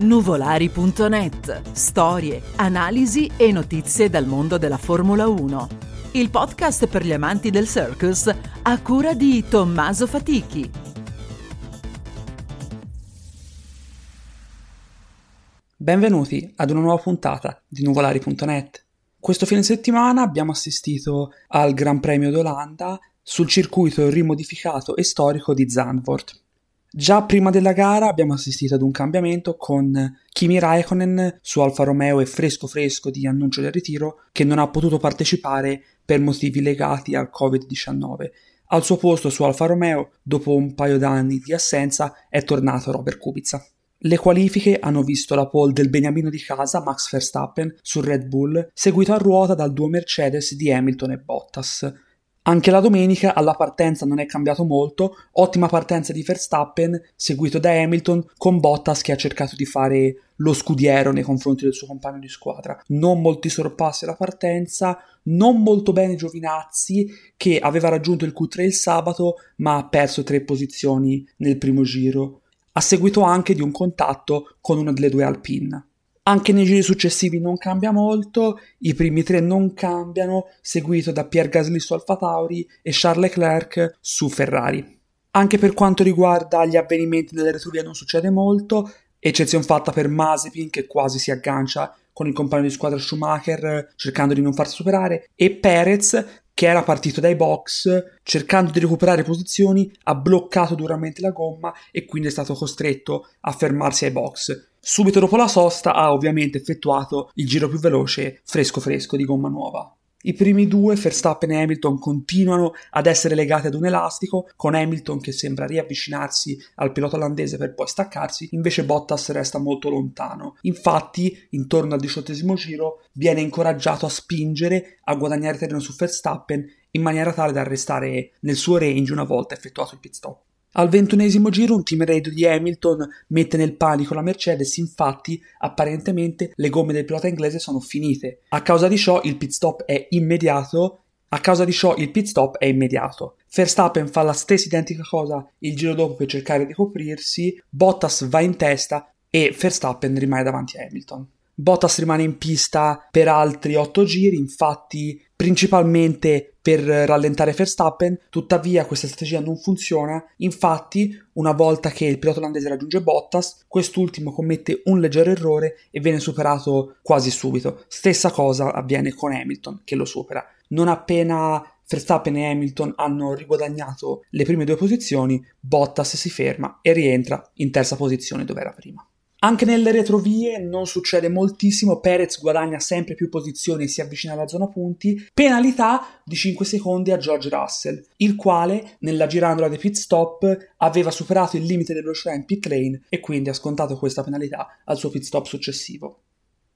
Nuvolari.net. Storie, analisi e notizie dal mondo della Formula 1. Il podcast per gli amanti del circus a cura di Tommaso Fatichi. Benvenuti ad una nuova puntata di Nuvolari.net. Questo fine settimana abbiamo assistito al Gran Premio d'Olanda sul circuito rimodificato e storico di Zandvoort. Già prima della gara abbiamo assistito ad un cambiamento con Kimi Raikkonen su Alfa Romeo e fresco fresco di annuncio del ritiro che non ha potuto partecipare per motivi legati al Covid-19. Al suo posto su Alfa Romeo, dopo un paio d'anni di assenza, è tornato Robert Kubica. Le qualifiche hanno visto la pole del beniamino di casa Max Verstappen su Red Bull, seguito a ruota dal duo Mercedes di Hamilton e Bottas. Anche la domenica alla partenza non è cambiato molto, ottima partenza di Verstappen, seguito da Hamilton con Bottas che ha cercato di fare lo scudiero nei confronti del suo compagno di squadra. Non molti sorpassi alla partenza, non molto bene Giovinazzi che aveva raggiunto il Q3 il sabato ma ha perso tre posizioni nel primo giro, a seguito anche di un contatto con una delle due Alpine. Anche nei giri successivi non cambia molto, i primi tre non cambiano, seguito da Pierre Gasly su Alfa Tauri e Charles Leclerc su Ferrari. Anche per quanto riguarda gli avvenimenti delle retrovie non succede molto, eccezione fatta per Mazepin che quasi si aggancia con il compagno di squadra Schumacher cercando di non farsi superare e Perez che era partito dai box cercando di recuperare posizioni ha bloccato duramente la gomma e quindi è stato costretto a fermarsi ai box Subito dopo la sosta ha ovviamente effettuato il giro più veloce fresco fresco di gomma nuova. I primi due, Verstappen e Hamilton, continuano ad essere legati ad un elastico, con Hamilton che sembra riavvicinarsi al pilota olandese per poi staccarsi, invece Bottas resta molto lontano. Infatti, intorno al diciottesimo giro, viene incoraggiato a spingere, a guadagnare terreno su Verstappen, in maniera tale da restare nel suo range una volta effettuato il pit stop. Al ventunesimo giro un team raid di Hamilton mette nel panico la Mercedes, infatti apparentemente le gomme del pilota inglese sono finite. A causa di ciò il pit stop è immediato a causa di ciò il pit stop è immediato. Verstappen fa la stessa identica cosa il giro dopo per cercare di coprirsi, Bottas va in testa e Verstappen rimane davanti a Hamilton. Bottas rimane in pista per altri 8 giri, infatti principalmente per rallentare Verstappen, tuttavia questa strategia non funziona, infatti una volta che il pilota olandese raggiunge Bottas, quest'ultimo commette un leggero errore e viene superato quasi subito. Stessa cosa avviene con Hamilton che lo supera. Non appena Verstappen e Hamilton hanno riguadagnato le prime due posizioni, Bottas si ferma e rientra in terza posizione dove era prima. Anche nelle retrovie non succede moltissimo, Perez guadagna sempre più posizioni e si avvicina alla zona punti, penalità di 5 secondi a George Russell, il quale nella girandola dei pit stop aveva superato il limite di velocità in pit lane e quindi ha scontato questa penalità al suo pit stop successivo.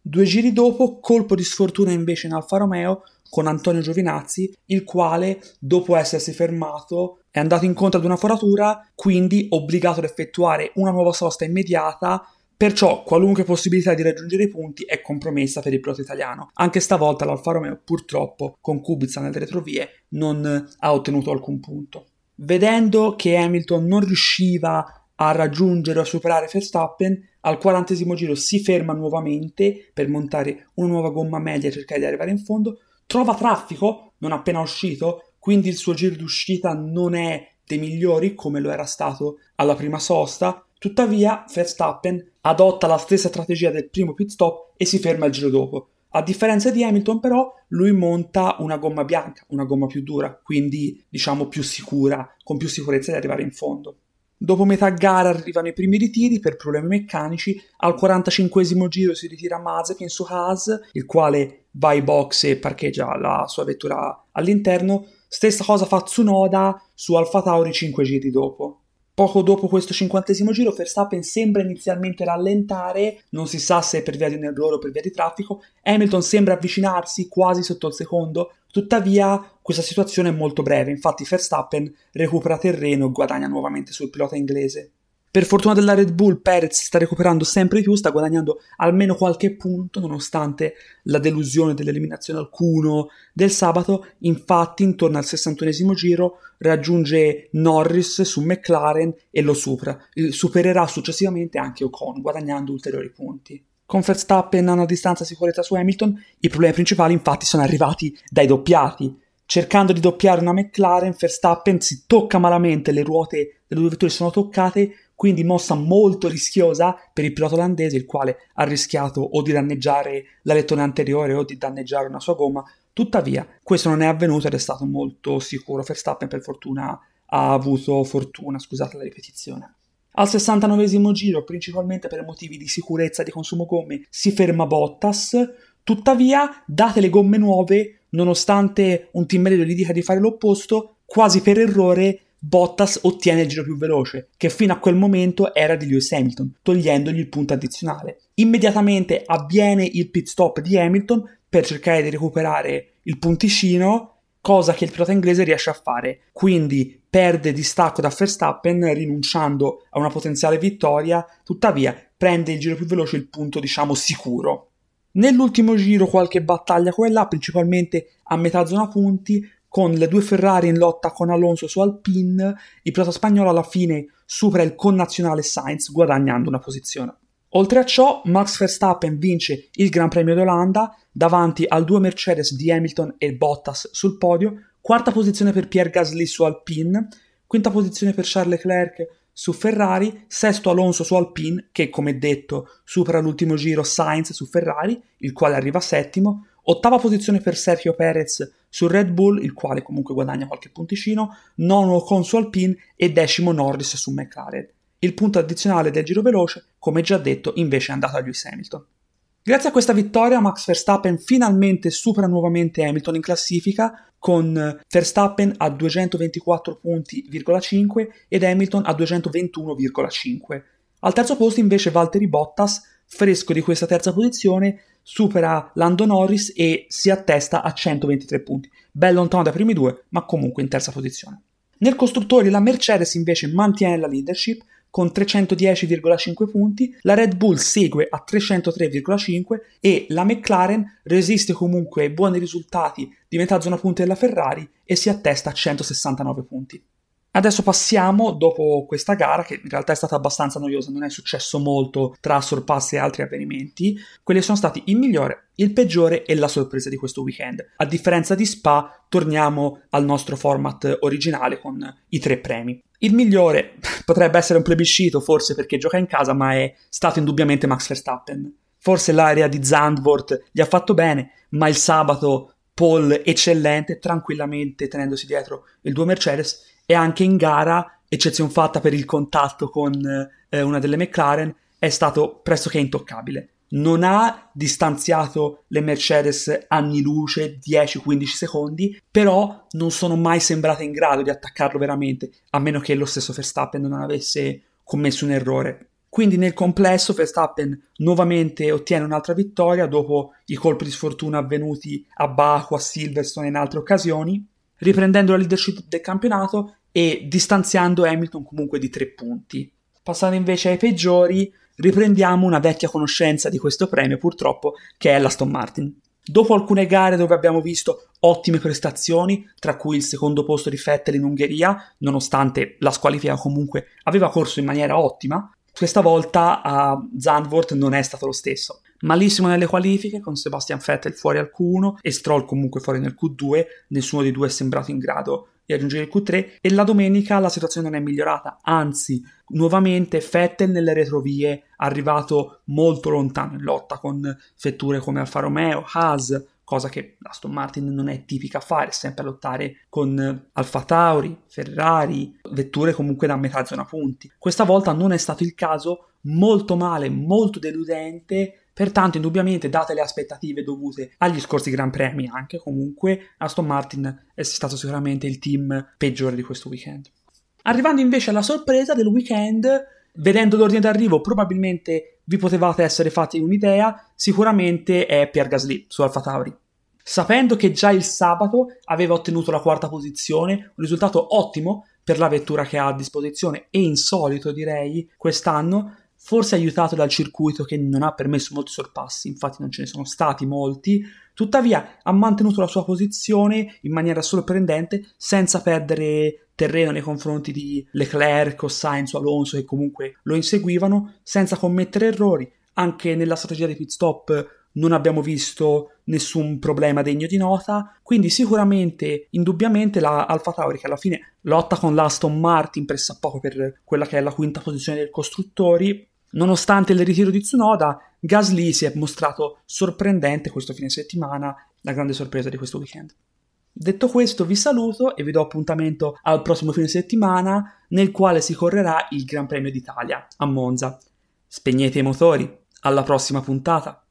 Due giri dopo, colpo di sfortuna invece in Alfa Romeo con Antonio Giovinazzi, il quale, dopo essersi fermato, è andato incontro ad una foratura, quindi obbligato ad effettuare una nuova sosta immediata Perciò qualunque possibilità di raggiungere i punti è compromessa per il pilota italiano. Anche stavolta l'Alfa Romeo purtroppo con Kubica nelle retrovie non ha ottenuto alcun punto. Vedendo che Hamilton non riusciva a raggiungere o a superare Verstappen, al quarantesimo giro si ferma nuovamente per montare una nuova gomma media e cercare di arrivare in fondo, trova traffico non appena uscito, quindi il suo giro d'uscita non è dei migliori come lo era stato alla prima sosta, Tuttavia, Verstappen adotta la stessa strategia del primo pit stop e si ferma il giro dopo. A differenza di Hamilton, però, lui monta una gomma bianca, una gomma più dura, quindi diciamo più sicura, con più sicurezza di arrivare in fondo. Dopo metà gara arrivano i primi ritiri per problemi meccanici, al 45 giro si ritira Mazepin su Haas, il quale va ai box e parcheggia la sua vettura all'interno. Stessa cosa fa Tsunoda su Alfa Tauri 5 giri dopo. Poco dopo questo cinquantesimo giro Verstappen sembra inizialmente rallentare, non si sa se per via di un errore o per via di traffico, Hamilton sembra avvicinarsi quasi sotto il secondo, tuttavia questa situazione è molto breve, infatti Verstappen recupera terreno e guadagna nuovamente sul pilota inglese. Per fortuna della Red Bull, Perez sta recuperando sempre di più, sta guadagnando almeno qualche punto nonostante la delusione dell'eliminazione al Q1 del sabato. Infatti, intorno al 61 giro raggiunge Norris su McLaren e lo supera. Supererà successivamente anche Ocon, guadagnando ulteriori punti. Con Verstappen a una distanza sicurezza su Hamilton, i problemi principali infatti sono arrivati dai doppiati. Cercando di doppiare una McLaren, Verstappen si tocca malamente, le ruote delle due vetture sono toccate quindi mossa molto rischiosa per il pilota olandese, il quale ha rischiato o di danneggiare la lettone anteriore o di danneggiare una sua gomma. Tuttavia, questo non è avvenuto ed è stato molto sicuro. Verstappen, per fortuna, ha avuto fortuna, scusate la ripetizione. Al 69 giro, principalmente per motivi di sicurezza e di consumo gomme, si ferma Bottas. Tuttavia, date le gomme nuove, nonostante un team leader gli dica di fare l'opposto, quasi per errore Bottas ottiene il giro più veloce, che fino a quel momento era di Lewis Hamilton, togliendogli il punto addizionale. Immediatamente avviene il pit stop di Hamilton per cercare di recuperare il punticino, cosa che il pilota inglese riesce a fare. Quindi perde distacco da Verstappen rinunciando a una potenziale vittoria, tuttavia prende il giro più veloce, il punto diciamo sicuro. Nell'ultimo giro qualche battaglia quella, principalmente a metà zona punti, con le due Ferrari in lotta con Alonso su Alpine, il pilota spagnolo alla fine supera il connazionale Sainz guadagnando una posizione. Oltre a ciò, Max Verstappen vince il Gran Premio d'Olanda davanti al due Mercedes di Hamilton e Bottas sul podio, quarta posizione per Pierre Gasly su Alpine, quinta posizione per Charles Leclerc su Ferrari, sesto Alonso su Alpine, che come detto supera l'ultimo giro Sainz su Ferrari, il quale arriva settimo, Ottava posizione per Sergio Perez su Red Bull, il quale comunque guadagna qualche punticino, nono con su Alpine e decimo Norris su McLaren. Il punto addizionale del giro veloce, come già detto, invece è andato a Lewis Hamilton. Grazie a questa vittoria Max Verstappen finalmente supera nuovamente Hamilton in classifica con Verstappen a 224 punti,5 ed Hamilton a 221,5. Al terzo posto invece Valtteri Bottas, fresco di questa terza posizione, supera Lando Norris e si attesta a 123 punti, ben lontano dai primi due, ma comunque in terza posizione. Nel costruttori la Mercedes invece mantiene la leadership con 310,5 punti, la Red Bull segue a 303,5 e la McLaren resiste comunque ai buoni risultati di metà zona punti della Ferrari e si attesta a 169 punti. Adesso passiamo, dopo questa gara, che in realtà è stata abbastanza noiosa, non è successo molto tra sorpassi e altri avvenimenti, quelli sono stati il migliore, il peggiore e la sorpresa di questo weekend. A differenza di Spa, torniamo al nostro format originale con i tre premi. Il migliore potrebbe essere un plebiscito, forse perché gioca in casa, ma è stato indubbiamente Max Verstappen. Forse l'area di Zandvoort gli ha fatto bene, ma il sabato Paul eccellente, tranquillamente tenendosi dietro il due Mercedes e anche in gara, eccezione fatta per il contatto con eh, una delle McLaren, è stato pressoché intoccabile. Non ha distanziato le Mercedes anni luce, 10-15 secondi, però non sono mai sembrate in grado di attaccarlo veramente, a meno che lo stesso Verstappen non avesse commesso un errore. Quindi nel complesso Verstappen nuovamente ottiene un'altra vittoria dopo i colpi di sfortuna avvenuti a Baku, a Silverstone e in altre occasioni, riprendendo la leadership del campionato e distanziando Hamilton comunque di tre punti. Passando invece ai peggiori, riprendiamo una vecchia conoscenza di questo premio, purtroppo, che è l'Aston Martin. Dopo alcune gare dove abbiamo visto ottime prestazioni, tra cui il secondo posto di Vettel in Ungheria, nonostante la squalifica comunque aveva corso in maniera ottima, questa volta a Zandvoort non è stato lo stesso. Malissimo nelle qualifiche, con Sebastian Vettel fuori al Q1 e Stroll comunque fuori nel Q2, nessuno dei due è sembrato in grado di raggiungere il Q3 e la domenica la situazione non è migliorata, anzi nuovamente Vettel nelle retrovie arrivato molto lontano in lotta con vetture come Alfa Romeo, Haas, cosa che Aston Martin non è tipica a fare, sempre a lottare con Alfa Tauri, Ferrari, vetture comunque da metà zona punti. Questa volta non è stato il caso, molto male, molto deludente Pertanto, indubbiamente, date le aspettative dovute agli scorsi Gran Premi, anche comunque Aston Martin è stato sicuramente il team peggiore di questo weekend. Arrivando invece alla sorpresa del weekend, vedendo l'ordine d'arrivo, probabilmente vi potevate essere fatti un'idea, sicuramente è Pierre Gasly su Alfa Tauri. Sapendo che già il sabato aveva ottenuto la quarta posizione, un risultato ottimo per la vettura che ha a disposizione e insolito direi quest'anno, forse aiutato dal circuito che non ha permesso molti sorpassi, infatti non ce ne sono stati molti, tuttavia ha mantenuto la sua posizione in maniera sorprendente senza perdere terreno nei confronti di Leclerc o Sainz o Alonso che comunque lo inseguivano, senza commettere errori, anche nella strategia dei pit stop non abbiamo visto nessun problema degno di nota, quindi sicuramente, indubbiamente la Alfa Tauri che alla fine lotta con l'Aston Martin pressappoco per quella che è la quinta posizione dei costruttori, nonostante il ritiro di Tsunoda, Gasly si è mostrato sorprendente questo fine settimana, la grande sorpresa di questo weekend. Detto questo vi saluto e vi do appuntamento al prossimo fine settimana nel quale si correrà il Gran Premio d'Italia a Monza. Spegnete i motori, alla prossima puntata!